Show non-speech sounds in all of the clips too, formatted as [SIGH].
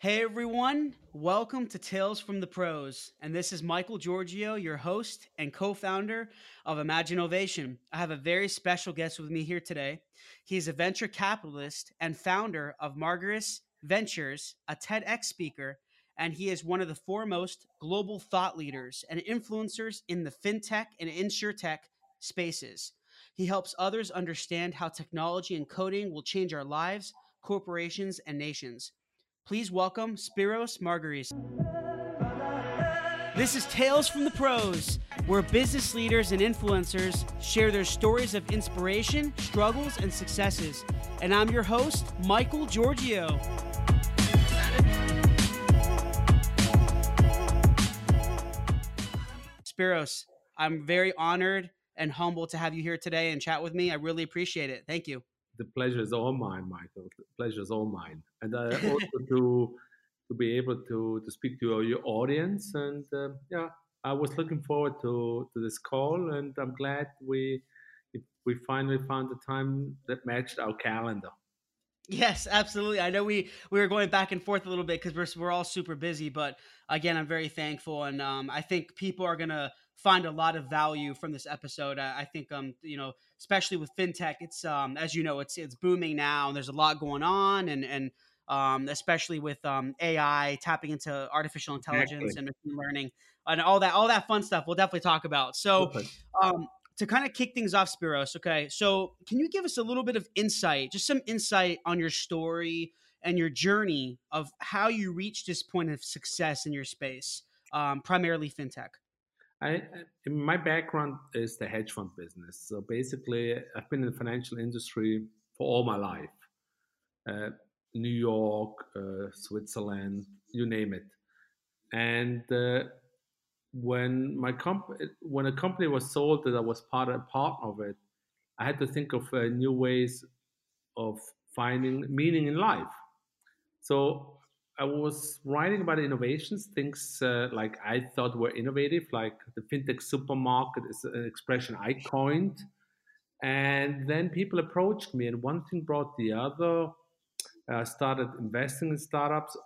Hey everyone, welcome to Tales from the Pros. And this is Michael Georgiou, your host and co founder of Imaginovation. I have a very special guest with me here today. He's a venture capitalist and founder of Margaris Ventures, a TEDx speaker, and he is one of the foremost global thought leaders and influencers in the fintech and insurtech spaces. He helps others understand how technology and coding will change our lives, corporations, and nations. Please welcome Spiros Margaris. This is Tales from the Pros, where business leaders and influencers share their stories of inspiration, struggles, and successes. And I'm your host, Michael Georgiou. Spiros, I'm very honored and humbled to have you here today and chat with me. I really appreciate it. Thank you the pleasure is all mine, Michael. The pleasure is all mine, and uh, [LAUGHS] also to to be able to to speak to your audience. And uh, yeah, I was looking forward to to this call, and I'm glad we we finally found the time that matched our calendar. Yes, absolutely. I know we we were going back and forth a little bit because we're we're all super busy, but again, I'm very thankful, and um, I think people are gonna find a lot of value from this episode. I, I, think, um, you know, especially with fintech, it's um, as you know, it's it's booming now, and there's a lot going on, and and um, especially with um, AI tapping into artificial intelligence exactly. and machine learning and all that all that fun stuff. We'll definitely talk about. So, um, to kind of kick things off, Spiros. Okay, so can you give us a little bit of insight, just some insight on your story and your journey of how you reached this point of success in your space, um, primarily fintech? I, my background is the hedge fund business. So basically, I've been in the financial industry for all my life. Uh, New York, uh, Switzerland, you name it. And uh, when my comp- when a company was sold that I was part of, part of it, I had to think of uh, new ways of finding meaning in life. So I was writing about innovations, things uh, like I thought were innovative, like the fintech supermarket is an expression I coined. And then people approached me, and one thing brought the other. I started investing in startups,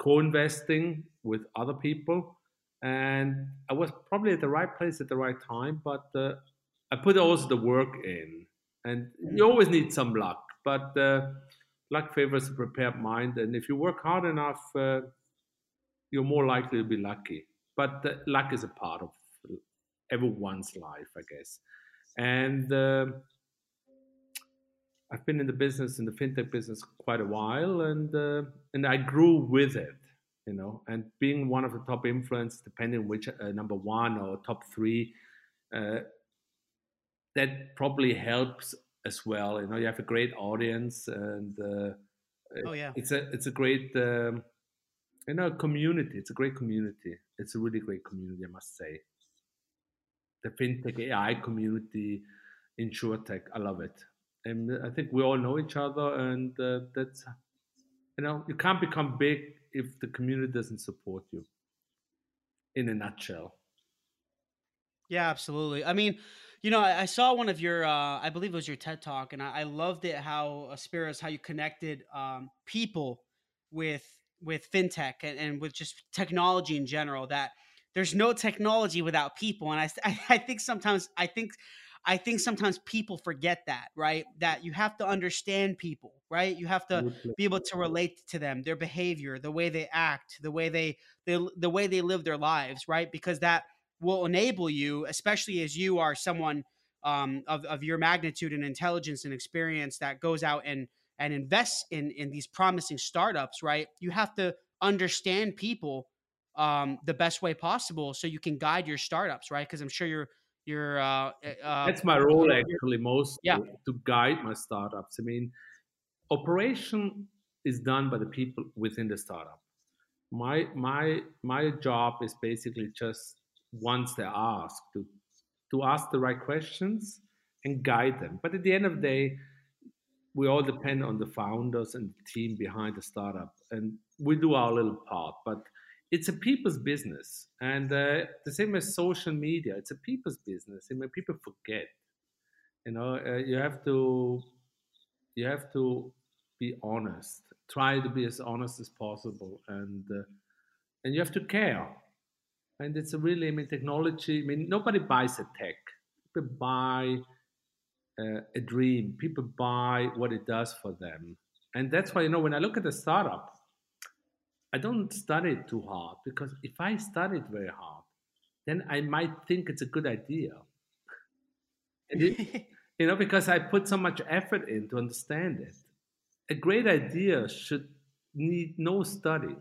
co investing with other people. And I was probably at the right place at the right time, but uh, I put also the work in. And you mm. always need some luck. But uh, luck favors a prepared mind, and if you work hard enough, uh, you're more likely to be lucky. But uh, luck is a part of everyone's life, I guess. And uh, I've been in the business, in the fintech business, quite a while, and uh, and I grew with it, you know. And being one of the top influencers, depending on which uh, number one or top three, uh, that probably helps as well. You know, you have a great audience, and uh, oh yeah, it's a it's a great um, you know community. It's a great community. It's a really great community, I must say. The fintech AI community, insurtech, I love it, and I think we all know each other, and uh, that's you know you can't become big if the community doesn't support you. In a nutshell. Yeah, absolutely. I mean, you know, I, I saw one of your, uh, I believe it was your TED talk, and I, I loved it how uh, Spiros, how you connected um, people with with fintech and, and with just technology in general. That there's no technology without people, and I, I, I think sometimes I think I think sometimes people forget that, right? That you have to understand people, right? You have to be able to relate to them, their behavior, the way they act, the way they, they the way they live their lives, right? Because that will enable you, especially as you are someone um, of, of your magnitude and intelligence and experience that goes out and and invests in in these promising startups, right? You have to understand people um, the best way possible so you can guide your startups, right? Because I'm sure you're you're uh, eh, uh, that's my role actually most yeah. to, to guide my startups. I mean, operation is done by the people within the startup. My my my job is basically just once they're asked to to ask the right questions and guide them. But at the end of the day, we all depend on the founders and the team behind the startup, and we do our little part. But it's a people's business, and uh, the same as social media, it's a people's business. I mean, people forget. You know, uh, you have to you have to be honest, try to be as honest as possible, and uh, and you have to care. And it's a really, I mean, technology. I mean, nobody buys a tech. People buy uh, a dream. People buy what it does for them, and that's why you know when I look at a startup, I don't study it too hard because if I study it very hard, then I might think it's a good idea. It, [LAUGHS] you know, because I put so much effort in to understand it. A great idea should need no study.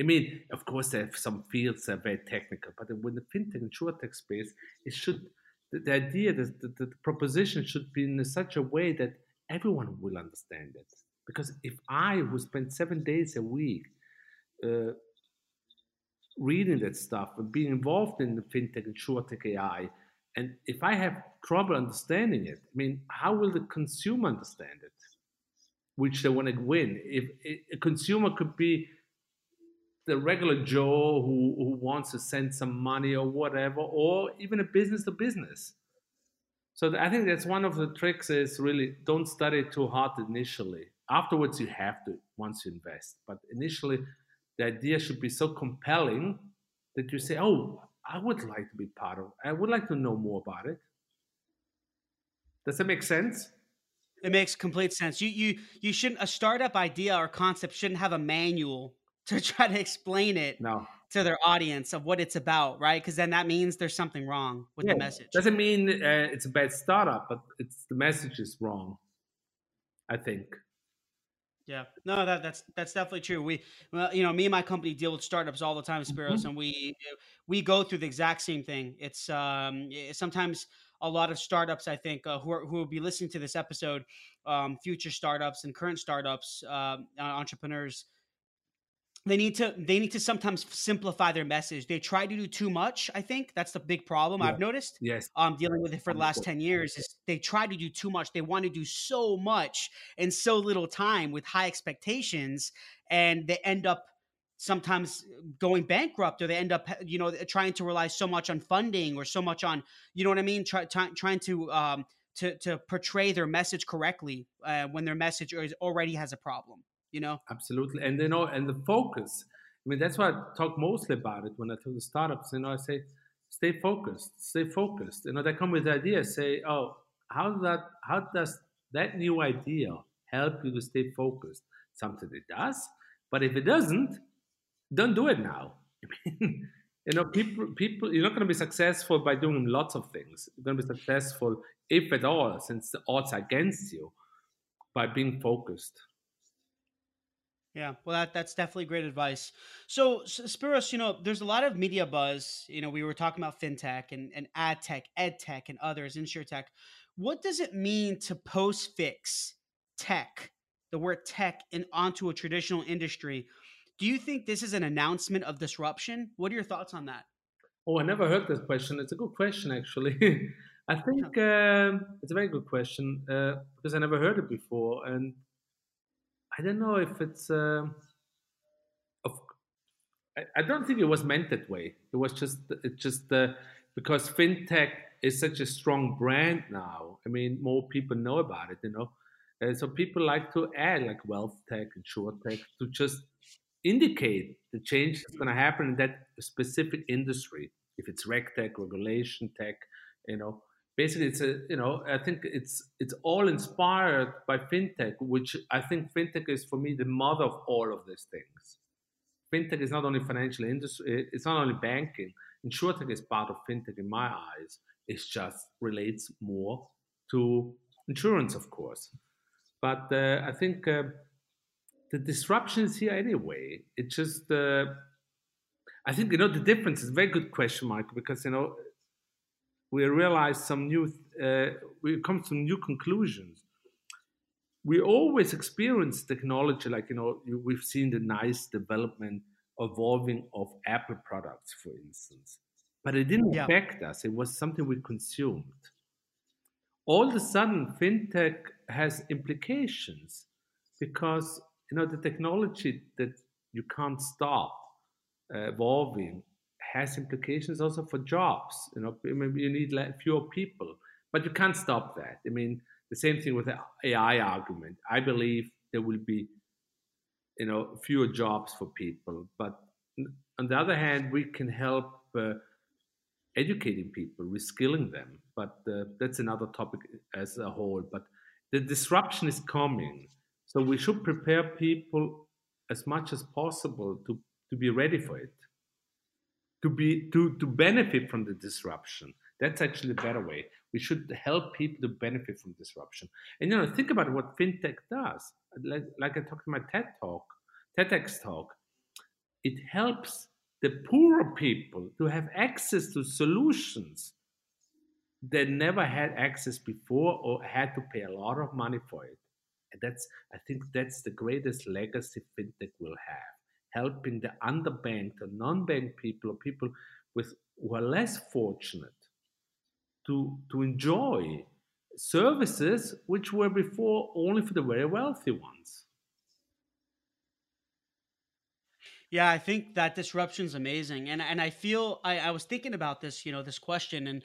I mean, of course, there are some fields that are very technical, but in the fintech and tech space, it should the, the idea, the, the, the, proposition should be in such a way that everyone will understand it. Because if I, who spend seven days a week uh, reading that stuff and being involved in the fintech and tech AI, and if I have trouble understanding it, I mean, how will the consumer understand it? Which they want to win. If a consumer could be the regular Joe who, who wants to send some money or whatever, or even a business to business. So I think that's one of the tricks is really don't study too hard initially. Afterwards, you have to once you invest. But initially, the idea should be so compelling that you say, "Oh, I would like to be part of. I would like to know more about it." Does that make sense? It makes complete sense. You you you shouldn't a startup idea or concept shouldn't have a manual [LAUGHS] to try to explain it no. to their audience of what it's about, right? Because then that means there's something wrong with yeah. the message. Doesn't mean uh, it's a bad startup, but it's the message is wrong. I think. Yeah, no, that that's that's definitely true. We, well, you know, me and my company deal with startups all the time, Spiros, mm-hmm. and we we go through the exact same thing. It's um sometimes a lot of startups, I think, uh, who are, who will be listening to this episode, um, future startups and current startups, uh, entrepreneurs they need to they need to sometimes simplify their message. They try to do too much. I think that's the big problem yeah. I've noticed. Yes, um, dealing with it for the last ten years is they try to do too much. They want to do so much in so little time with high expectations, and they end up sometimes going bankrupt or they end up you know trying to rely so much on funding or so much on you know what i mean try, try, trying to um to to portray their message correctly uh, when their message is, already has a problem you know? Absolutely. And you know and the focus i mean that's why i talk mostly about it when i talk to startups you know i say stay focused stay focused. You know they come with ideas say oh how does that how does that new idea help you to stay focused? Something it does but if it doesn't don't do it now. [LAUGHS] You know people people you're not going to be successful by doing lots of things. You're going to be successful if at all since the odds are against you by being focused yeah, well, that, that's definitely great advice. So, Spiros, you know, there's a lot of media buzz. You know, we were talking about fintech and, and ad tech, ed tech, and others, insure tech. What does it mean to post fix tech, the word tech, and onto a traditional industry? Do you think this is an announcement of disruption? What are your thoughts on that? Oh, I never heard this question. It's a good question, actually. [LAUGHS] I think um, it's a very good question uh, because I never heard it before. And I don't know if it's. Uh, of, I, I, don't think it was meant that way. It was just it just uh, because fintech is such a strong brand now. I mean, more people know about it. You know, and so people like to add like wealth tech and short tech to just indicate the change that's going to happen in that specific industry. If it's reg tech, regulation tech, you know, basically it's a you know i think it's it's all inspired by fintech which i think fintech is for me the mother of all of these things. Fintech is not only financial industry it's not only banking. Insurtech is part of fintech in my eyes. It just relates more to insurance of course. But uh, i think uh, the disruption is here anyway. It just uh, i think you know the difference is a very good question michael because you know we realize some new, uh, we come to new conclusions. We always experience technology, like, you know, we've seen the nice development, evolving of Apple products, for instance. But it didn't yeah. affect us, it was something we consumed. All of a sudden, fintech has implications because, you know, the technology that you can't stop uh, evolving has implications also for jobs. You know, maybe you need fewer people, but you can't stop that. I mean, the same thing with the AI argument. I believe there will be you know, fewer jobs for people. But on the other hand, we can help uh, educating people, reskilling them. But uh, that's another topic as a whole. But the disruption is coming, so we should prepare people as much as possible to to be ready for it, to be to to benefit from the disruption. That's actually a better way. We should help people to benefit from disruption. And you know, think about what fintech does. Like, like I talked in my TED talk, TEDx talk, it helps the poorer people to have access to solutions that never had access before or had to pay a lot of money for it. And that's, I think, that's the greatest legacy fintech will have, helping the underbanked or non-banked people or people with who are less fortunate to to enjoy services which were before only for the very wealthy ones. Yeah, I think that disruption is amazing, and and I feel I, I was thinking about this, you know, this question and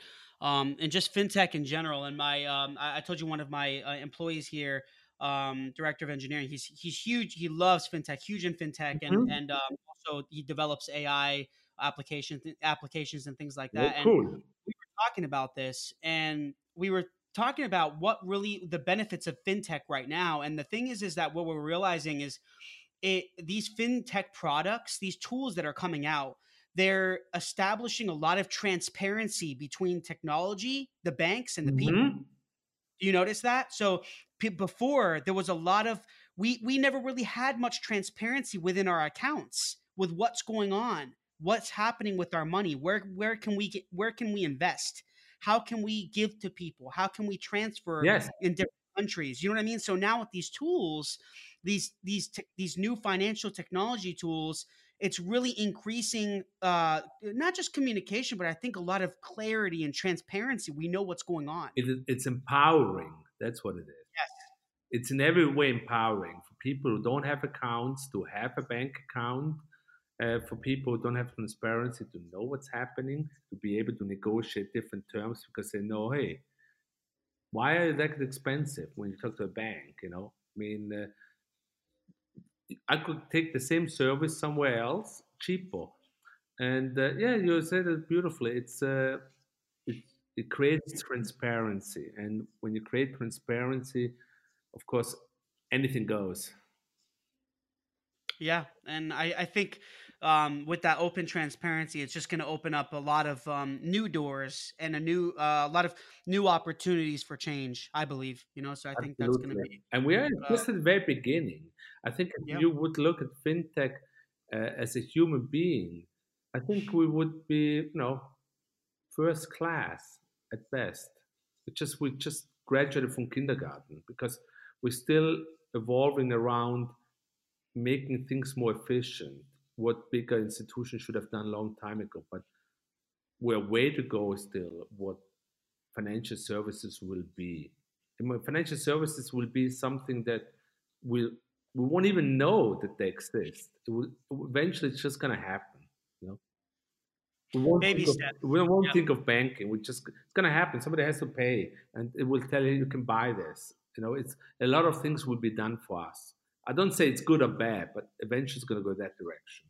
um and just fintech in general. And my um I, I told you one of my uh, employees here, um director of engineering, he's he's huge. He loves fintech, huge in fintech, and mm-hmm. and um, also he develops AI applications applications and things like that. Oh, cool. And we were talking about this, and we were talking about what really the benefits of fintech right now. And the thing is, is that what we're realizing is it these fintech products, these tools that are coming out, they're establishing a lot of transparency between technology, the banks, and the mm-hmm. people. Do you notice that? So p- before there was a lot of we we never really had much transparency within our accounts with what's going on, what's happening with our money, where where can we get, where can we invest, how can we give to people, how can we transfer yes. in different countries. You know what I mean? So now with these tools, these these te- these new financial technology tools, it's really increasing uh, not just communication, but I think a lot of clarity and transparency. We know what's going on. It, it's empowering. That's what it is. It's in every way empowering for people who don't have accounts to have a bank account. Uh, for people who don't have transparency to know what's happening, to be able to negotiate different terms because they know, hey, why are they that expensive when you talk to a bank? You know, I mean, uh, I could take the same service somewhere else cheaper. And uh, yeah, you said it beautifully. It's uh, it, it creates transparency, and when you create transparency, of course, anything goes. Yeah, and I, I think um, with that open transparency, it's just going to open up a lot of um, new doors and a new uh, a lot of new opportunities for change. I believe, you know. So I think that's going to be. And we are uh, just at the very beginning. I think if you would look at fintech uh, as a human being, I think we would be, you know, first class at best. It just we just graduated from kindergarten because we're still evolving around making things more efficient what bigger institutions should have done a long time ago. But we're way to go still. What financial services will be. Financial services will be something that will we won't even know that they exist. Will, eventually, it's just going to happen. You know, we won't, Baby think, of, we won't yeah. think of banking. We just it's going to happen. Somebody has to pay, and it will tell you you can buy this. You know, it's a lot of things will be done for us. I don't say it's good or bad, but eventually it's going to go that direction.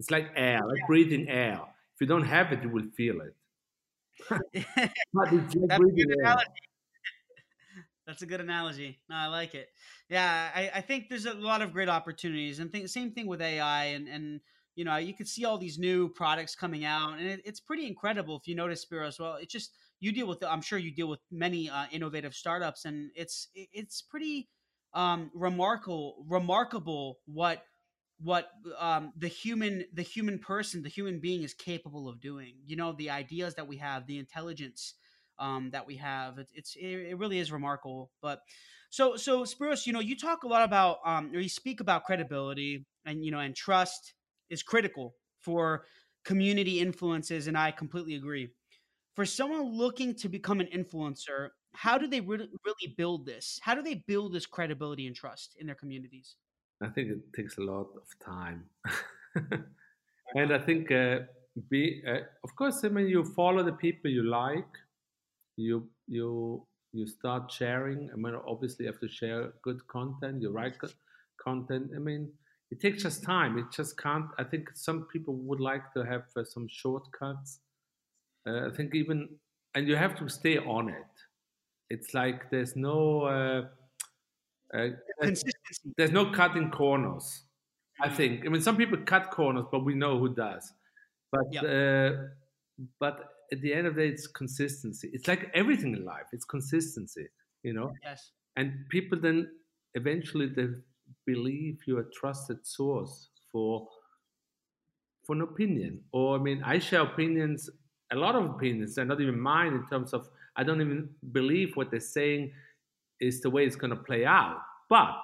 It's like air, like yeah. breathing air. If you don't have it, you will feel it. [LAUGHS] but it's like That's breathing air. That's a good analogy. No, I like it. Yeah, I, I think there's a lot of great opportunities, and think, same thing with AI, and and you know you can see all these new products coming out, and it, it's pretty incredible. If you notice, Spiros, well, it's just you deal with. I'm sure you deal with many uh, innovative startups, and it's it's pretty um, remarkable remarkable what what um, the human the human person the human being is capable of doing you know the ideas that we have the intelligence um, that we have it, it's it, really is remarkable but so so Spiros, you know you talk a lot about um, or you speak about credibility and you know and trust is critical for community influences and i completely agree for someone looking to become an influencer how do they really, really build this how do they build this credibility and trust in their communities I think it takes a lot of time. [LAUGHS] and I think, uh, be uh, of course, I mean, you follow the people you like. You you you start sharing. I mean, obviously, you have to share good content. You write good content. I mean, it takes just time. It just can't. I think some people would like to have uh, some shortcuts. Uh, I think even, and you have to stay on it. It's like there's no uh, uh consistency. There's no cutting corners. I think. I mean, some people cut corners, but we know who does. But yep. Uh, but at the end of the day, it's consistency. It's like everything in life. It's consistency. You know. Yes. And people then eventually they believe you're a trusted source for for an opinion. Or I mean, I share opinions, a lot of opinions. They're not even mine in terms of I don't even believe what they're saying is the way it's going to play out. But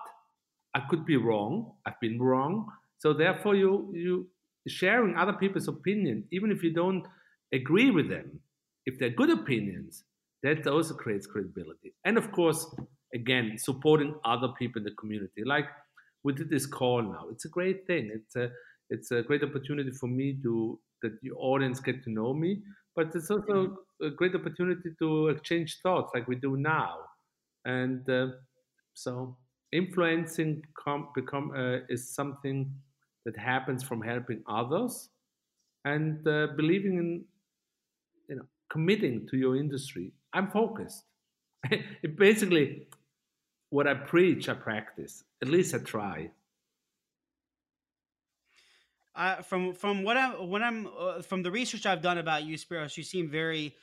I could be wrong. I've been wrong. So therefore, you you sharing other people's opinion, even if you don't agree with them, if they're good opinions, that also creates credibility. And of course, again, supporting other people in the community. Like we did this call now. It's a great thing. It's a it's a great opportunity for me to that your audience get to know me, but it's also mm-hmm. a great opportunity to exchange thoughts like we do now. And uh, so influencing com- become uh, is something that happens from helping others and uh, believing in you know committing to your industry i'm focused [LAUGHS] it basically what i preach i practice at least i try from from what I'm when I'm uh, from the research I've done about you, Spiros, you seem very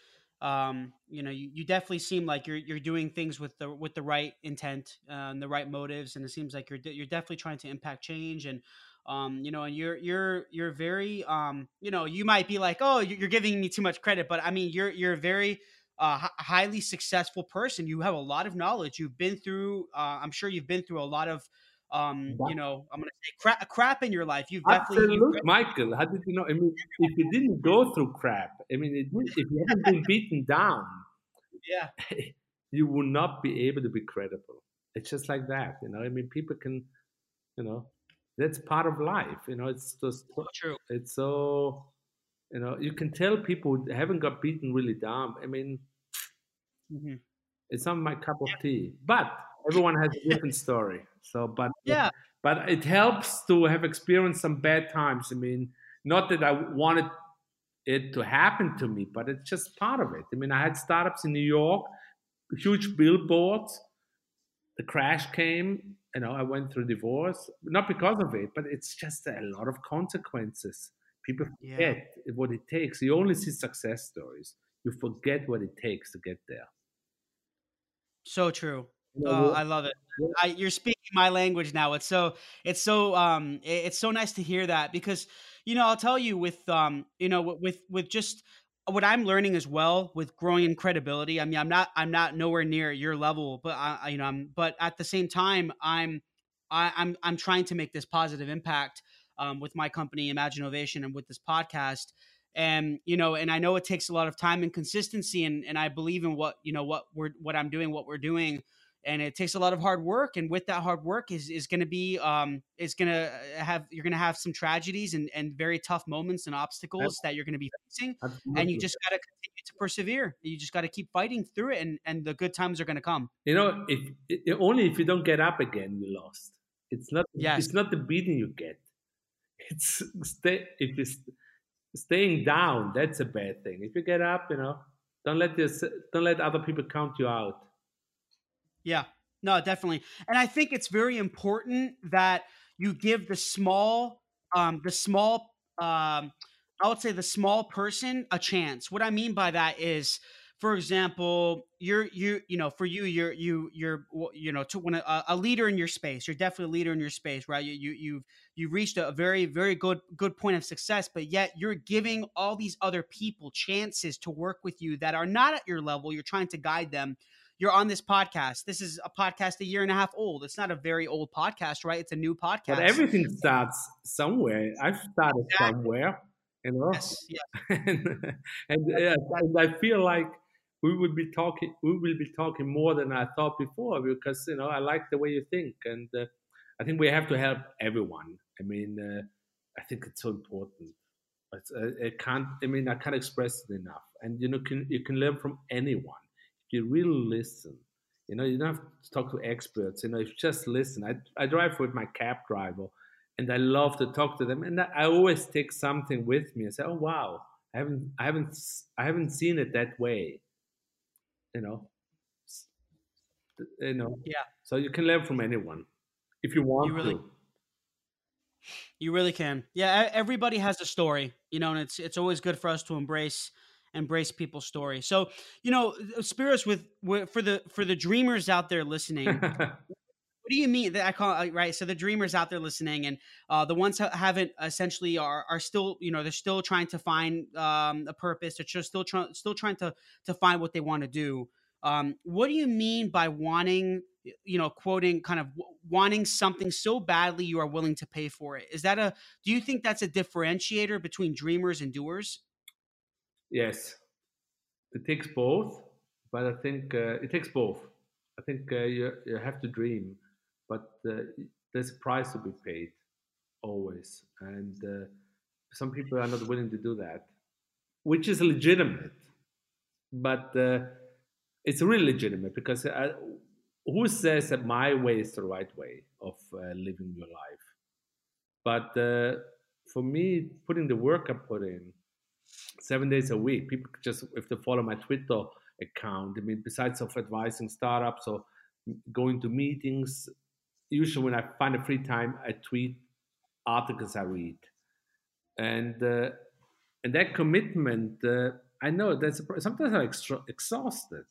um, you know, you, you definitely seem like you're you're doing things with the with the right intent uh, and the right motives, and it seems like you're you're definitely trying to impact change and. Um, you know, and you're you're you're very um, you know, you might be like, oh, you're giving me too much credit, but I mean, you're you're a very uh, highly successful person. You have a lot of knowledge. You've been through. Uh, I'm sure you've been through a lot of um, you know, I'm gonna say crap, crap in your life. You've definitely, Absolutely. Michael. How did you know? I mean, if you didn't go through crap, I mean, it, if you haven't been [LAUGHS] beaten down, yeah, [LAUGHS] you will not be able to be credible. It's just like that, you know. I mean, people can, you know, that's part of life. You know, it's just so true. It's so, you know, you can tell people haven't got beaten really down. I mean, mm-hmm. it's not my cup of tea, but everyone has a different story. So, but yeah, but it helps to have experienced some bad times. I mean, not that I wanted it to happen to me, but it's just part of it. I mean, I had startups in New York, huge billboards. The crash came. You know, I went through divorce, not because of it, but it's just a lot of consequences. People forget yeah. what it takes. You only see success stories. You forget what it takes to get there. So true. Oh, I love it. I, you're speaking my language now. It's so it's so um it's so nice to hear that because you know I'll tell you with um you know with with just what I'm learning as well with growing in credibility. I mean I'm not I'm not nowhere near your level, but I you know I'm but at the same time I'm I, I'm I'm trying to make this positive impact um, with my company Imaginovation and with this podcast and you know and i know it takes a lot of time and consistency and and i believe in what you know what we're what i'm doing what we're doing and it takes a lot of hard work and with that hard work is is going to be um is going to have you're going to have some tragedies and and very tough moments and obstacles that you're going to be facing absolutely. and you just got to continue to persevere. You just got to keep fighting through it and and the good times are going to come. You know if, if only if you don't get up again you lost. It's not yes. it's not the beating you get. [LAUGHS] It's stay if it's staying down that's a bad thing. If you get up you know don't let this don't let other people count you out yeah. No, definitely. And I think it's very important that you give the small um the small um I would say the small person a chance. What I mean by that is for example, you're you you know for you you're you you're you know to when a, a, leader in your space, you're definitely a leader in your space, right? You you you've you've reached a very very good good point of success, but yet you're giving all these other people chances to work with you that are not at your level. You're trying to guide them you're on this podcast. This is a podcast a year and a half old. It's not a very old podcast, right? It's a new podcast. But everything starts somewhere. I've started exactly. somewhere, you know. Yes, yes. [LAUGHS] and, and, and I feel like we would be talking. We will be talking more than I thought before because you know I like the way you think, and uh, I think we have to help everyone. I mean, uh, I think it's so important. But uh, I can't. I mean, I can't express it enough. And you know, can, you can learn from anyone you really listen, You know, you don't have to talk to experts. You know, you just listen. I, I drive with my cab driver, and I love to talk to them. And I always take something with me and say, "Oh wow, I haven't, I haven't, I haven't seen it that way." You know, you know. Yeah. So you can learn from anyone if you want You really to. you really can. Yeah, everybody has a story, you know, and it's it's always good for us to embrace embrace people's story. So, you know, Spiros with, with for the for the dreamers out there listening, [LAUGHS] what do you mean that I call right? So the dreamers out there listening, and uh, the ones that haven't essentially are are still, you know, they're still trying to find um, a purpose. They're just still trying, still trying to to find what they want to do. Um, what do you mean by wanting, you know, quoting kind of wanting something so badly you are willing to pay for it? Is that a? Do you think that's a differentiator between dreamers and doers? Yes, it takes both, but I think uh, it takes both. I think uh, you you have to dream, but uh, there's a price to be paid always, and uh, some people are not willing to do that, which is legitimate. But uh, it's really legitimate because uh, who says that my way is the right way of living your life? But for me, putting the work I put in seven days a week, people just if they follow my Twitter account, I mean, besides of advising startups or going to meetings, usually when I find a free time, I tweet articles I read, and uh, and that commitment, uh, I know that's sometimes I'm extra- exhausted,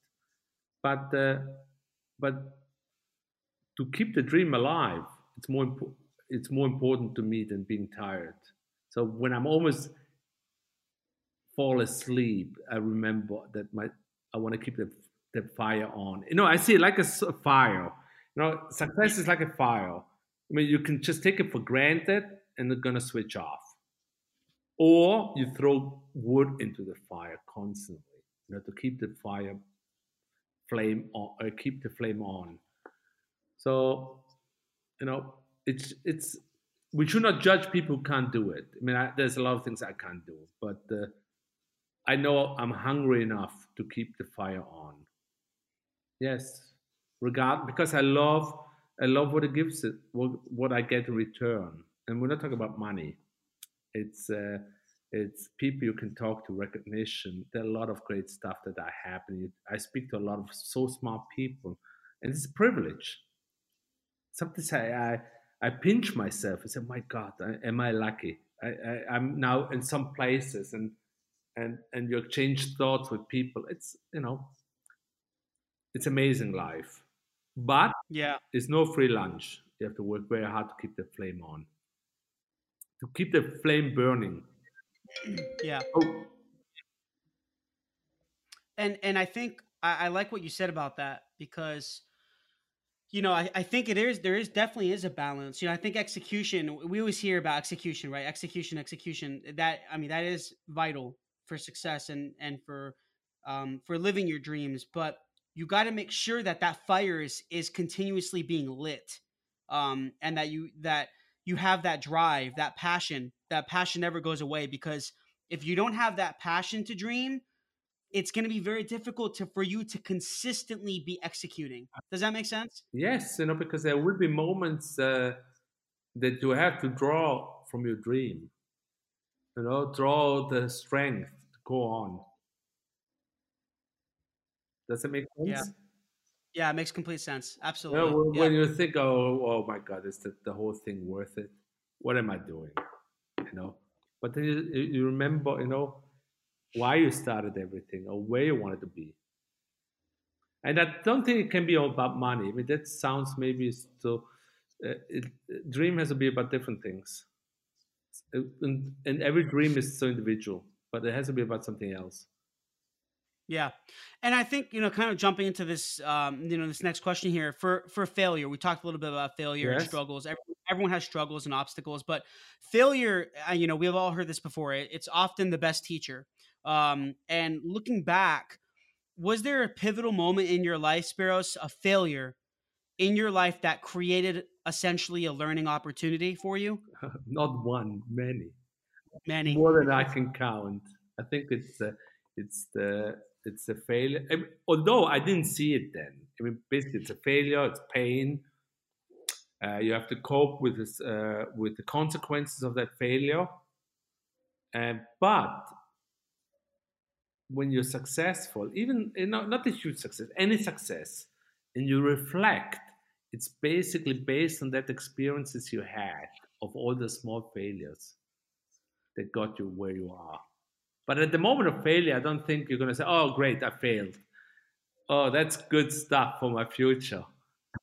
but uh, but to keep the dream alive, it's more impo- it's more important to me than being tired. So when I'm almost fall asleep, I remember that my I want to keep the the fire on. You know, I see it like a fire. You know, success is like a fire. I mean, you can just take it for granted and they're gonna switch off, or you throw wood into the fire constantly. You know, to keep the fire flame on, or keep the flame on. So, you know, it's it's we should not judge people who can't do it. I mean, I, there's a lot of things I can't do, but uh, I know I'm hungry enough to keep the fire on. Yes, regard because I love I love what it gives it, what, what I get in return. And we're not talking about money. It's uh, it's people you can talk to, recognition. There are a lot of great stuff that I happen. I speak to a lot of so smart people, and it's a privilege. Sometimes I I, I pinch myself and say, "My God, I, am I lucky? I, I, I'm now in some places and." And and you exchange thoughts with people it's you know it's amazing life but Yeah, it's no free lunch you have to work very hard to keep the flame on to keep the flame burning yeah. oh and and I think I, I like what you said about that because you know I, I think it is there is definitely is a balance. You know, I think execution we always hear about execution, right? Execution, execution. That I mean that is vital for success and and for um, for living your dreams. But you got to make sure that that fire is is continuously being lit, um, and that you that you have that drive, that passion. That passion never goes away because if you don't have that passion to dream, it's going to be very difficult to for you to consistently be executing. Does that make sense? yes you know because there will be moments uh, that you have to draw from your dream you know draw the strength go on does that make Yeah. sense Yeah, it makes complete sense. Yeah, Absolutely. when, Yeah. you think, oh, oh my God, is the, the whole thing worth it? What am I doing? You know. But then you, you remember, you know, why you started everything or where you wanted to be. And I don't think it can be all about money. I mean, that sounds maybe so. Uh, it, dream has to be about different things, and, and every dream is so individual. But it has to be about something else. Yeah, and I think you know, kind of jumping into this, um, you know, this next question here for for failure. We talked a little bit about failure and struggles. Every, everyone has struggles and obstacles, but failure, uh, you know, we've all heard this before. It's often the best teacher. Um, and looking back, was there a pivotal moment in your life, Spiros, a failure in your life that created essentially a learning opportunity for you? [LAUGHS] Not one, many. Many. more than I can count. I think it's uh, it's the it's a failure. I mean, although I didn't see it then. I mean, basically, it's a failure. It's pain. Uh, you have to cope with this, uh, with the consequences of that failure. Uh, but when you're successful, even not a huge success, any success, and you reflect, it's basically based on that experiences you had of all the small failures that got you where you are. But at the moment of failure, I don't think you're going to say, "Oh, great, I failed." Oh, that's good stuff for my future.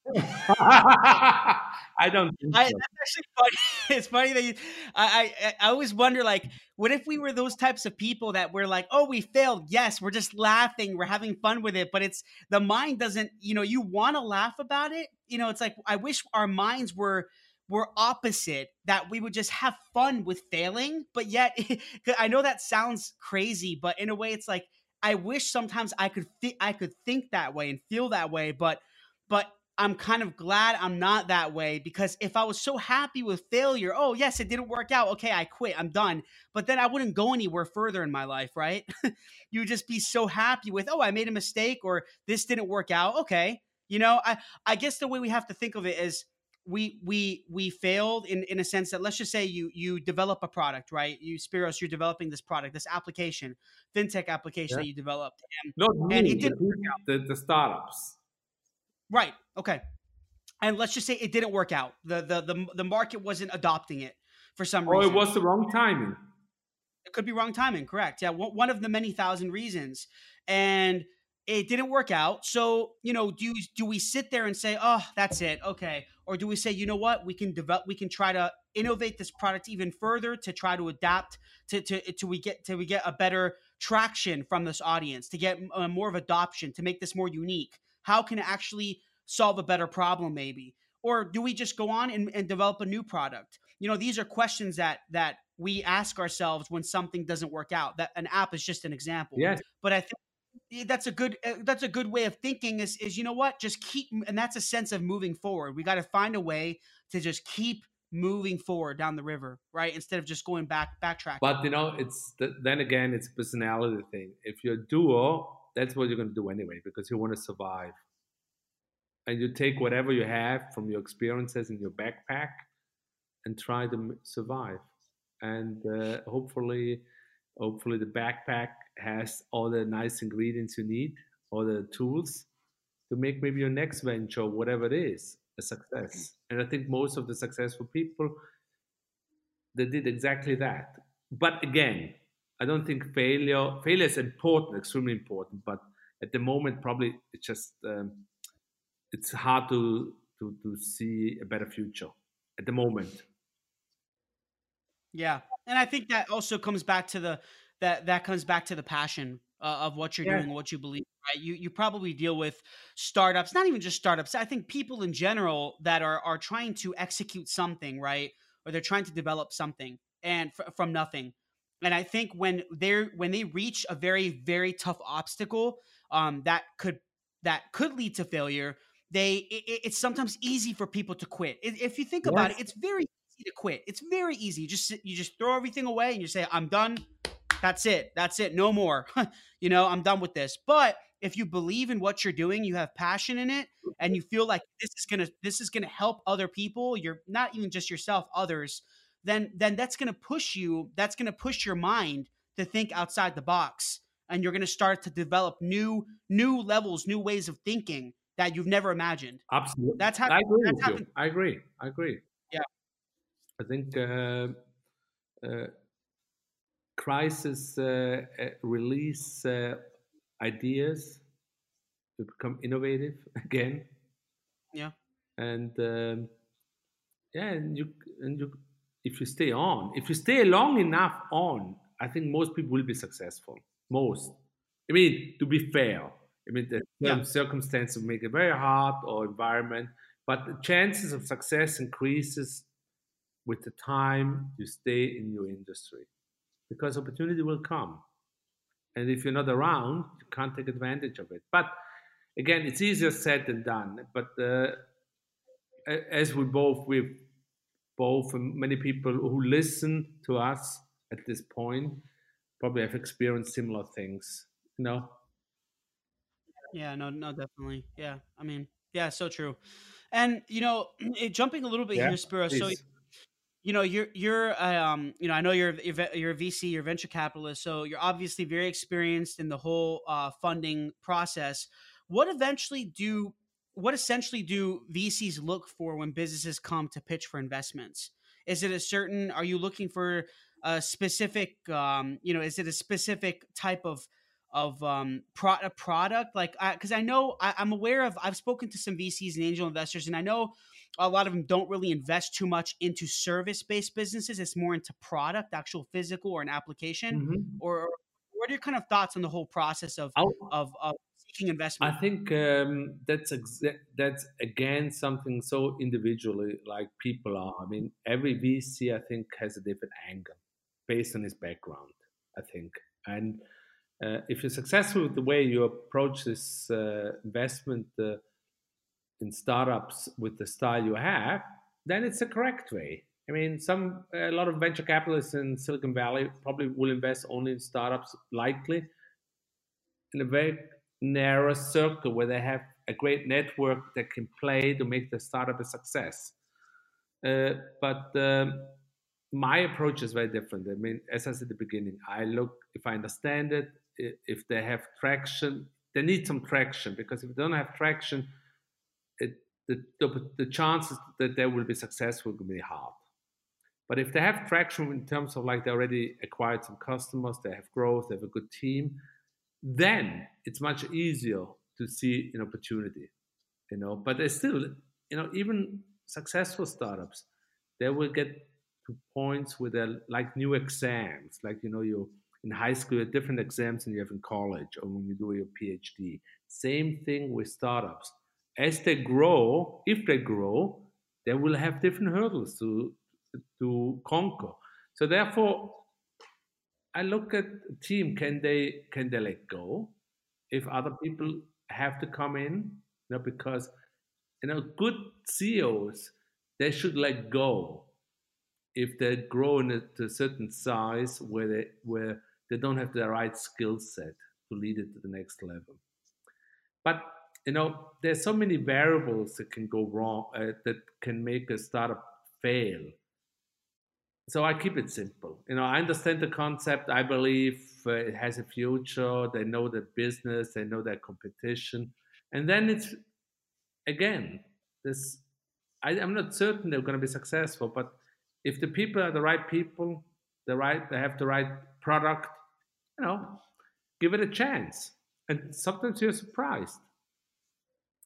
[LAUGHS] I don't. I, that's actually funny. [LAUGHS] It's funny that you. I, I I always wonder, like, what if we were those types of people that we're like, oh, we failed. Yes, we're just laughing, we're having fun with it, but it's the mind doesn't. You know, you want to laugh about it. You know, it's like I wish our minds were were opposite that we would just have fun with failing but yet [LAUGHS] i know that sounds crazy but in a way it's like i wish sometimes i could th- i could think that way and feel that way but but i'm kind of glad i'm not that way because if i was so happy with failure oh yes it didn't work out. Okay i quit. I'm done. But then i wouldn't go anywhere further in my life right? [LAUGHS] You would just be so happy with oh i made a mistake or this didn't work out. Okay. You know i i guess the way we have to think of it is we we we failed in in a sense that let's just say you you develop a product right? You spiros you're developing this product this application fintech application yeah. that you developed and, no, and it didn't work out. The, the startups. Right okay. And let's just say it didn't work out. The the the, the market wasn't adopting it for some reason oh it was the wrong timing. It could be wrong timing correct. Yeah one of the many thousand reasons. And it didn't work out. So, you know, do do we sit there and say, "Oh, that's it. Okay." Or do we say, "You know what? We can develop we can try to innovate this product even further to try to adapt to to to we get to we get a better traction from this audience, to get uh, more of adoption, to make this more unique? How can it actually solve a better problem maybe? Or do we just go on and, and develop a new product? You know, these are questions that that we ask ourselves when something doesn't work out. That an app is just an example. Yes. But I think that's a good uh, that's a good way of thinking is is you know what? Just keep and that's a sense of moving forward. We got to find a way to just keep moving forward down the river right? Instead of just going back backtrack but you know it's the, then again it's personality thing. If you're a duo that's what you're going to do anyway because you want to survive. And you take whatever you have from your experiences in your backpack and try to survive. And uh, hopefully hopefully the backpack has all the nice ingredients you need, all the tools to make maybe your next venture, whatever it is, a success. And I think most of the successful people they did exactly that. But again, I don't think failure failure is important, extremely important. But at the moment, probably it's just um, it's hard to, to to see a better future at the moment. Yeah, and I think that also comes back to the that that comes back to the passion uh, of what you're yeah. doing, what you believe. Right? You you probably deal with startups, not even just startups. I think people in general that are are trying to execute something, right, or they're trying to develop something and f- from nothing. And I think when they're when they reach a very very tough obstacle, um, that could that could lead to failure. They it, it's sometimes easy for people to quit. If you think yes. about it, it's very easy to quit. It's very easy. You just you just throw everything away and you say, "I'm done. That's it. That's it. No more. [LAUGHS] you know, I'm done with this." But if you believe in what you're doing, you have passion in it, and you feel like this is gonna this is gonna help other people. You're not even just yourself, others. Then then that's gonna push you. That's gonna push your mind to think outside the box, and you're gonna start to develop new new levels, new ways of thinking that you've never imagined. Absolutely. That's how I agree. That's with you. I agree. I agree. I think uh, uh, crisis uh, uh, release uh, ideas to become innovative [LAUGHS] again. Yeah. And um, yeah, and you and you if you stay on, if you stay long enough on, I think most people will be successful. Most. I mean, to be fair, I mean, the yeah. circumstances make it very hard or environment, but the chances of success increases with the time you stay in your industry because opportunity will come. And if you're not around, you can't take advantage of it. But again, it's easier said than done. But uh, as we both, we both, and many people who listen to us at this point probably have experienced similar things. You know, Yeah, no, no, definitely. Yeah, I mean, yeah, so true. And you know, [CLEARS THROAT] jumping a little bit Yeah, here, Spiro. So please. You know, you're you're um, you know, I know you're you're a VC, you're a venture capitalist, so you're obviously very experienced in the whole uh, funding process. What eventually do what essentially do VCs look for when businesses come to pitch for investments? Is it a certain? Are you looking for a specific? Um, you know, is it a specific type of of um pro- a product like because I, know I, i'm aware of i've spoken to some vcs and angel investors and i know a lot of them don't really invest too much into service based businesses it's more into product actual physical or an application hmm or what are your kind of thoughts on the whole process of of, of seeking investment? I think um, that's exa- that's again something so individually like people are. I mean, every VC I think has a different angle based on his background. I think, and uh, if you're successful with the way you approach this uh, investment uh, in startups with the style you have, then it's the correct way. I mean, some a lot of venture capitalists in Silicon Valley probably will invest only in startups, likely in a very narrow circle where they have a great network that can play to make the startup a success. Uh, but um, my approach is very different. I mean, as I said at the beginning, I look if I understand it, if they have traction, they need some traction because if they don't have traction, the, the, the chances that they will be successful will be hard. But if they have traction in terms of like they already acquired some customers, they have growth, they have a good team, then it's much easier to see an opportunity. You know, but they still, you know, even successful startups, they will get to points where they're like new exams, like you know, you in high school you have different exams than you have in college or when you do your PhD. Same thing with startups. As they grow, if they grow, they will have different hurdles to to conquer. So therefore, I look at team. Can they can they let go if other people have to come in? You know, because you know, good CEOs they should let go if they grow to a certain size where they where they don't have the right skill set to lead it to the next level. But you know, there's so many variables that can go wrong uh, that can make a startup fail so I keep it simple. You know, I understand the concept. I believe uh, it has a future. They know the business. They know their competition, and then it's again this. I, I'm not certain they're going to be successful, but if the people are the right people, the right, they have the right product, you know, give it a chance. And sometimes you're surprised.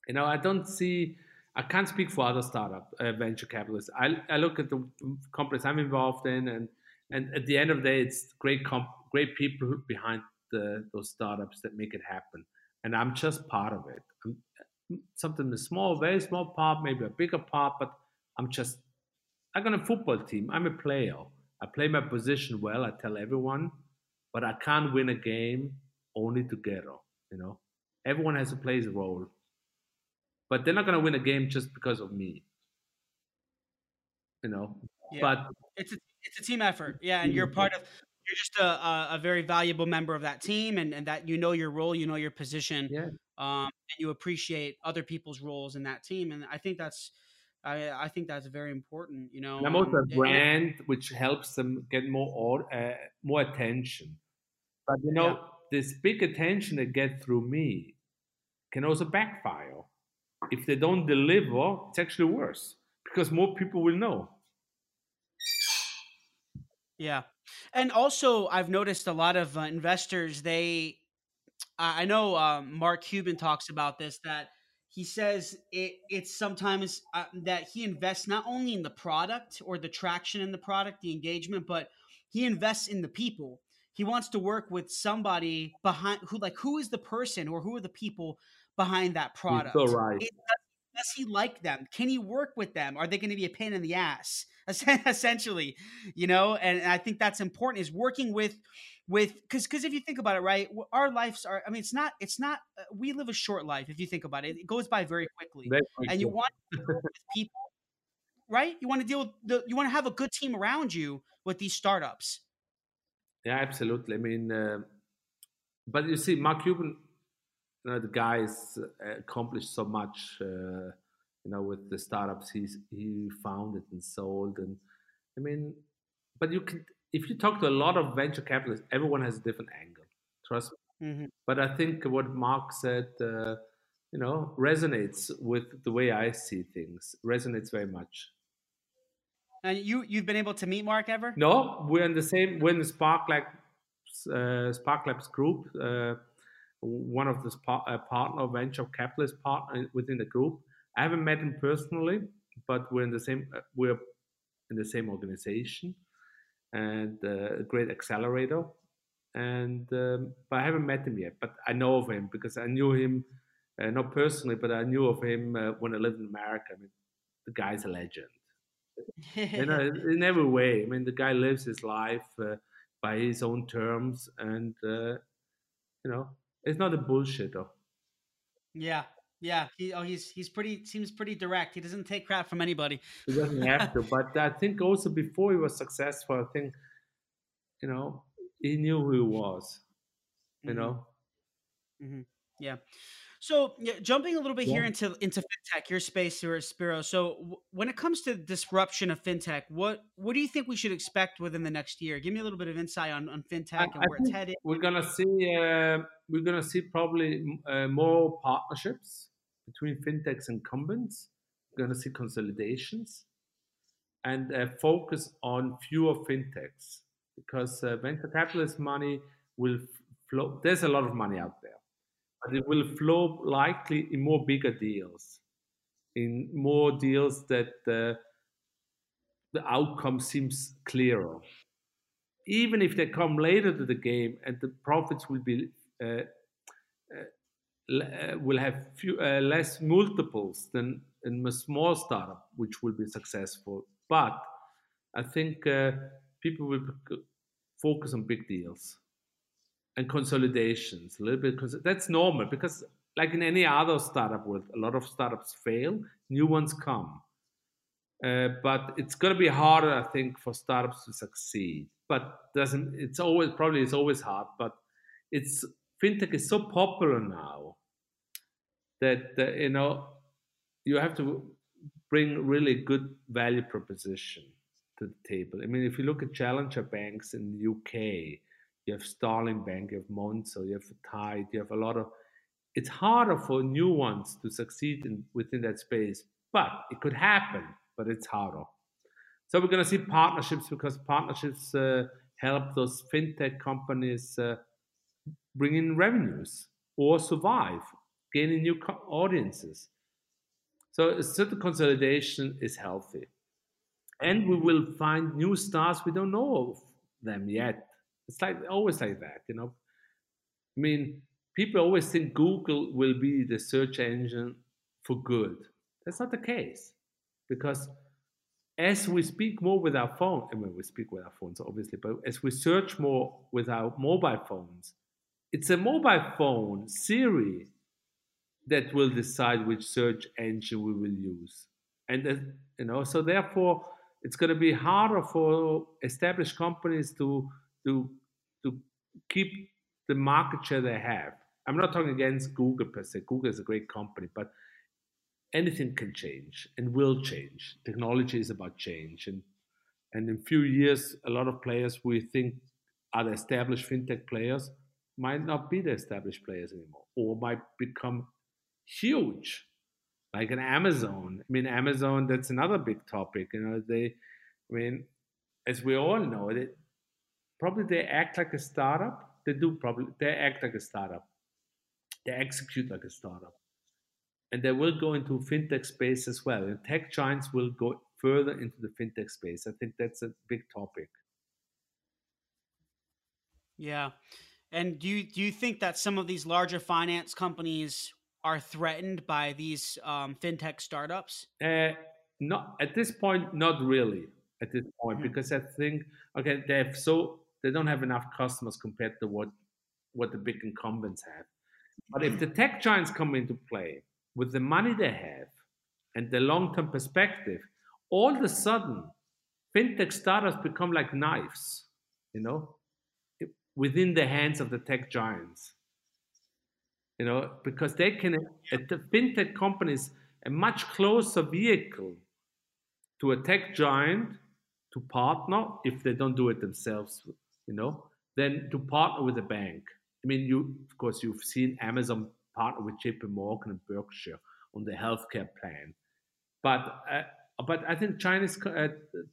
You know, I don't see I can't speak for other startup uh, venture capitalists. I, I look at the companies I'm involved in, and and at the end of the day, it's great comp- great people behind the, those startups that make it happen, and I'm just part of it. I'm, something a small, very small part, maybe a bigger part, but I'm just on a football team. I'm a player. I play my position well. I tell everyone, but I can't win a game only together. You know, everyone has to play his role but they're not going to win a game just because of me. You know, yeah but it's a, it's a team effort yeah and you're part of you're just a, a, a very valuable member of that team and, and that you know your role you know your position yeah, um, and you appreciate other people's roles in that team and i think that's i, I think that's very important you know and I'm also um, a brand which helps them get more uh, more attention. But you know, this big attention they get through me can also backfire. If they don't deliver, it's actually worse because more people will know. yeah and also i've noticed a lot of uh, investors they I know um, Mark Cuban talks about this that he says it, it's sometimes uh, that he invests not only in the product or the traction in the product, the engagement, but he invests in the people. He wants to work with somebody behind who, like, who is the person or who are the people behind that You're so product? right. It, does he like them? Can he work with them? Are they going to be a pain in the ass? [LAUGHS] Essentially, you know, and, and I think that's important is working with with because because if you think about it, right, our lives are. I mean, it's not it's not. Uh, we live a short life. If you think about it, it goes by very quickly, Very and you want to deal with people, right? You want to deal with the. You want to have a good team around you with these startups. Yeah, absolutely. I mean, uh, but you see, Mark Cuban you know the guy's accomplished so much. Uh, you know, with the startups he's he founded and sold, and I mean, but you can if you talk to a lot of venture capitalists, everyone has a different angle. Trust me. Mm-hmm. But I think what Mark said, uh, you know, resonates with the way I see things. Resonates very much. And you you've been able to meet Mark ever? No, we're in the same. We're in the Spark Labs, uh, Spark Labs group. Uh, one of the uh, partner venture capitalist partner within the group. I haven't met him personally, but we're in the same. Uh, we're in the same organization, and uh, a great accelerator. And um, but I haven't met him yet. But I know of him because I knew him, uh, not personally, but I knew of him uh, when I lived in America. I mean, the guy's a legend. you know, [LAUGHS] in every way. I mean, the guy lives his life uh, by his own terms, and uh, you know, it's not a bullshitter. Yeah, yeah. He oh he's he's pretty seems pretty direct. He doesn't take crap from anybody. He doesn't have to. But I think also before he was successful, I think you know he knew who he was. You mm-hmm. know. Mm-hmm. Yeah. So yeah, jumping a little bit yeah. here into into fintech, your space here at Spiro. So w- when it comes to disruption of fintech, what what do you think we should expect within the next year? Give me a little bit of insight on, on fintech I, and where it's headed. We're gonna see uh, we're gonna see probably uh, more partnerships between fintechs and incumbents. We're gonna see consolidations and uh, focus on fewer fintechs because uh, venture capitalist money will flow. There's a lot of money out there but it will flow likely in more bigger deals, in more deals that the outcome seems clearer. Even if they come later to the game and the profits will be uh, uh will have few, uh, less multiples than in a small startup, which will be successful. But I think uh, people will focus on big deals and consolidations a little bit because that's normal because like in any other startup world a lot of startups fail new ones come. Uh, but it's going to be harder i think for startups to succeed. But doesn't it's always probably it's always hard but it's fintech is so popular now that uh, you know you have to bring really good value proposition to the table. I mean if you look at challenger banks in the uk you have Starling Bank, you have Monzo, you have Tide, you have a lot of. It's harder for new ones to succeed in, within that space, but it could happen, but it's harder. So we're going to see partnerships because partnerships uh, help those fintech companies uh, bring in revenues or survive, gaining new co- audiences. So a certain consolidation is healthy. And we will find new stars we don't know of them yet it's like always like that, you know. I mean, people always think Google will be the search engine for good. That's not the case because as we speak more with our phone, I mean, we speak with our phones obviously, but as we search more with our mobile phones, it's a mobile phone Siri that will decide which search engine we will use, and you know, so therefore, it's going to be harder for established companies to to to keep the market share they have. I'm not talking against Google per se. Google is a great company, but anything can change and will change. Technology is about change, and and in a few years, a lot of players we think are the established fintech players might not be the established players anymore, or might become huge, like an Amazon. I mean, Amazon that's another big topic. You know, they, I mean, as we all know, they, probably they act like a startup. They do probably they act like a startup. They execute like a startup. And they will go into fintech space as well. And tech giants will go further into the fintech space. I think that's a big topic. Yeah. And do you do you think that some of these larger finance companies are threatened by these um, fintech startups? Uh, not at this point, not really. At this point, mm-hmm. because I think okay, they have so they don't have enough customers compared to what what the big incumbents have. But if hmm. the tech giants come into play with the money they have and the long-term perspective, all of a sudden, fintech startups become like knives, you know, within the hands of the tech giants. you know, because they can, at the fintech companies, a much closer vehicle to a tech giant to partner if they don't do it themselves, you know, than to partner with a bank. I mean, you of course you've seen Amazon partner with JP Morgan and Berkshire on the healthcare plan, but uh, but I think China's uh,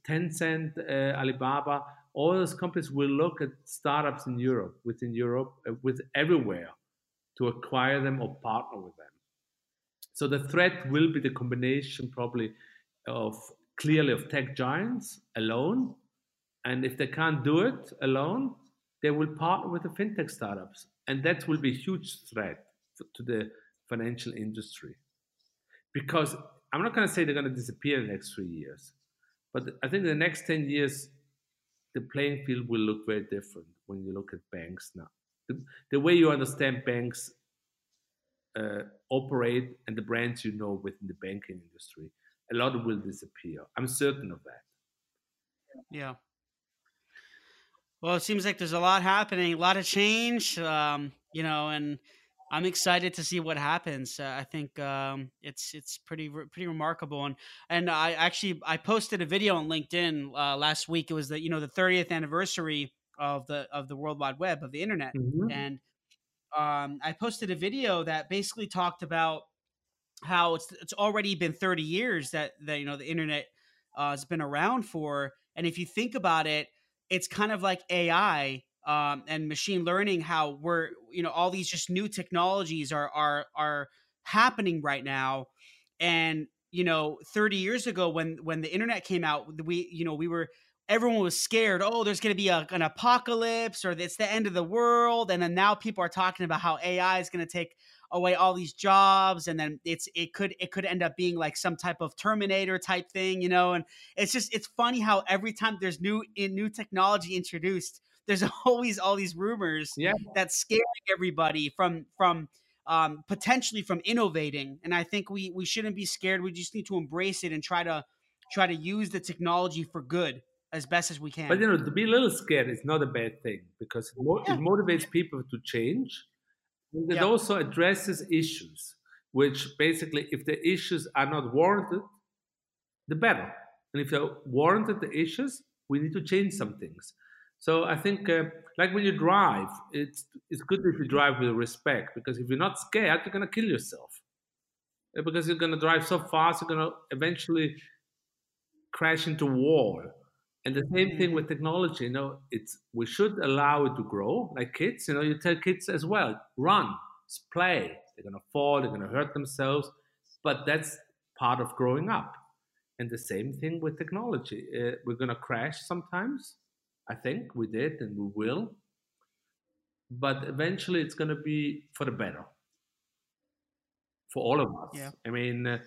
Tencent, uh, Alibaba, all those companies will look at startups in Europe, within Europe, uh, with everywhere, to acquire them or partner with them. So the threat will be the combination probably of clearly of tech giants alone, and if they can't do it alone, they will partner with the fintech startups, and that will be a huge threat to the financial industry. Because I'm not going to say they're going to disappear in the next three years, but I think in the next 10 years, the playing field will look very different when you look at banks now. The, the way you understand banks uh, operate and the brands you know within the banking industry, a lot will disappear. I'm certain of that. Yeah. Well, it seems like there's a lot happening, a lot of change, um, you know, and I'm excited to see what happens. Uh, I think um, it's it's pretty pretty remarkable, and and I actually I posted a video on LinkedIn uh, last week. It was the you know the 30th anniversary of the of the World Wide Web of the internet, mm-hmm. and um, I posted a video that basically talked about how it's it's already been 30 years that that you know the internet uh, has been around for, and if you think about it, it's kind of like AI um, and machine learning how we're you know all these just new technologies are are are happening right now. And you know 30 years ago when when the internet came out we you know we were everyone was scared oh there's going to be a, an apocalypse or it's the end of the world and then now people are talking about how ai is going to take away all these jobs and then it's it could it could end up being like some type of terminator type thing you know and it's just it's funny how every time there's new in new technology introduced there's [LAUGHS] always all these rumors yeah. that's scaring everybody from from um, potentially from innovating. And I think we we shouldn't be scared. We just need to embrace it and try to try to use the technology for good as best as we can. But you know, to be a little scared is not a bad thing because it, mo- yeah. it motivates people to change. And it also addresses issues, which basically, if the issues are not warranted, the better. And if they're warranted, the issues, we need to change some things. So I think, uh, like when you drive, it's it's good if you drive with respect because if you're not scared, you're gonna kill yourself uh, because you're gonna drive so fast, you're gonna eventually crash into a wall. And the same thing mm-hmm. with technology. You know, it's we should allow it to grow, like kids. You know, you tell kids as well, run, play. They're gonna fall, they're gonna hurt themselves, but that's part of growing up. And the same thing with technology. Uh, we're gonna crash sometimes I think we did and we will. But eventually it's going to be for the better for all of us. Yeah. I mean, uh,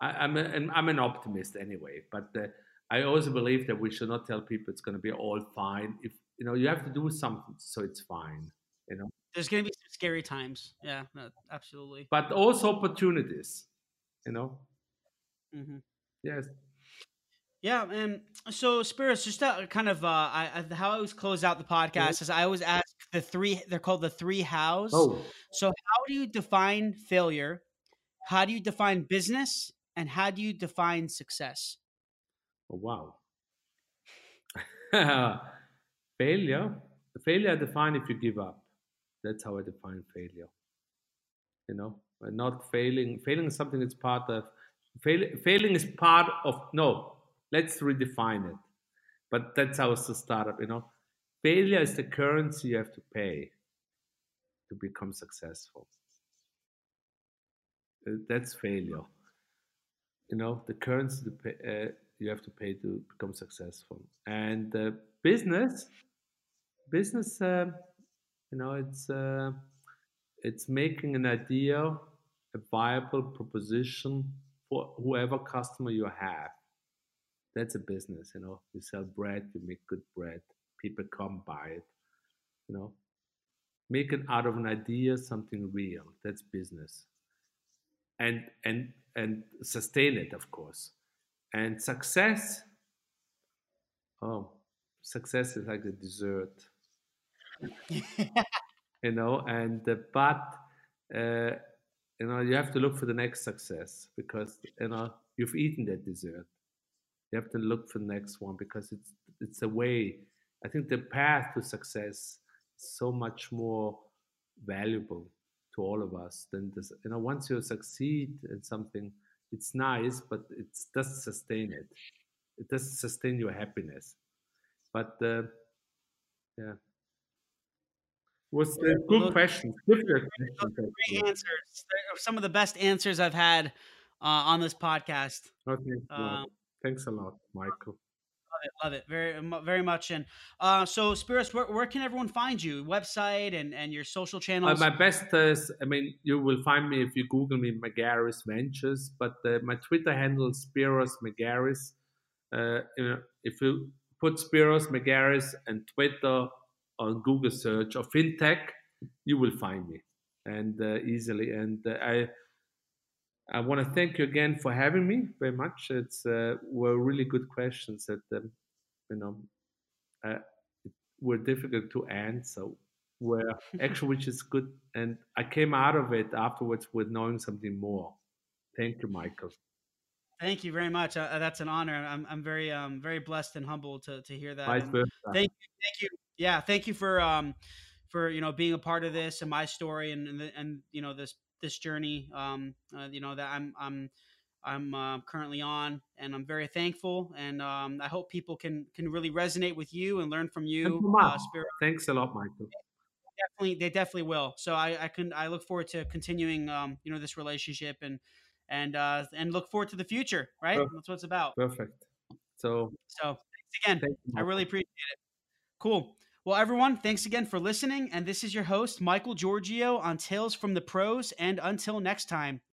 I, am a, I'm an optimist anyway, but uh, I also believe that we should not tell people it's going to be all fine. If you know, you have to do something so it's fine. You know, there's going to be some scary times. Yeah, no, absolutely. But also opportunities. You know. Mm-hmm. Yes. Yeah, and so Spiros, just to kind of uh, I, how I always close out the podcast is I always ask the three. They're called the three hows. Oh. So how do you define failure? How do you define business? And how do you define success? Oh, wow. [LAUGHS] failure. Failure I define if you give up. That's how I define failure. You know, not failing. Failing is something that's part of. Fail, failing is part of no Let's redefine it. But that's how it's a startup, you know. Failure is the currency you have to pay to become successful. That's failure. You know, the currency to pay, uh, you have to pay to become successful. And uh, business, business, uh, you know, it's uh, it's making an idea a viable proposition for whoever customer you have. That's a business you know. You sell bread you make good bread. People come buy it you know. Make it out of an idea something real. That's business. And and and sustain it of course and success oh success is like a dessert [LAUGHS] you know and uh, but uh, you know, you have to look for the next success because you know you've eaten that dessert. You have to look for the next one because it's it's a way. I think the path to success is so much more valuable to all of us than this. You know, once you succeed in something, it's nice, but it doesn't sustain it. It doesn't sustain your happiness. But uh, yeah, was a good question. Good great answers. Some of the best answers I've had uh, on this podcast. Okay. Um, Thanks a lot, Michael. Love it, love it, very, very much. And uh, so, Spiros, where, where, can everyone find you? Website and, and your social uh, channels. Uh, my best is, I mean, you will find me if you Google me, Margaris Ventures. But uh, my Twitter handle is Spiros Margaris. Uh, you know, if you put Spiros Margaris and Twitter on Google search or fintech, you will find me and uh, easily. And uh, I I want to thank you again for having me very much. It's uh, were really good questions that um, you know uh, were difficult to answer. Were [LAUGHS] actually which is good, and I came out of it afterwards with knowing something more. Thank you, Michael. Thank you very much. Uh, that's an honor. I'm, I'm very um, very blessed and humbled to, to hear that. Thank you, thank you. Yeah, thank you for um, for you know being a part of this and my story and and, and you know this this journey um, uh, you know that I'm I'm I'm uh, currently on, and I'm very thankful. And um, I hope people can can really resonate with you and learn from you. Uh, Thanks a lot, Michael. Definitely, they definitely will. So I, I can I look forward to continuing, um, you know, this relationship and and uh, and look forward to the future. Right, Perfect. that's what it's about. Perfect. So so thanks again. I really appreciate it. Cool. Well, everyone, thanks again for listening. And this is your host, Michael Georgiou on Tales from the Pros. And until next time.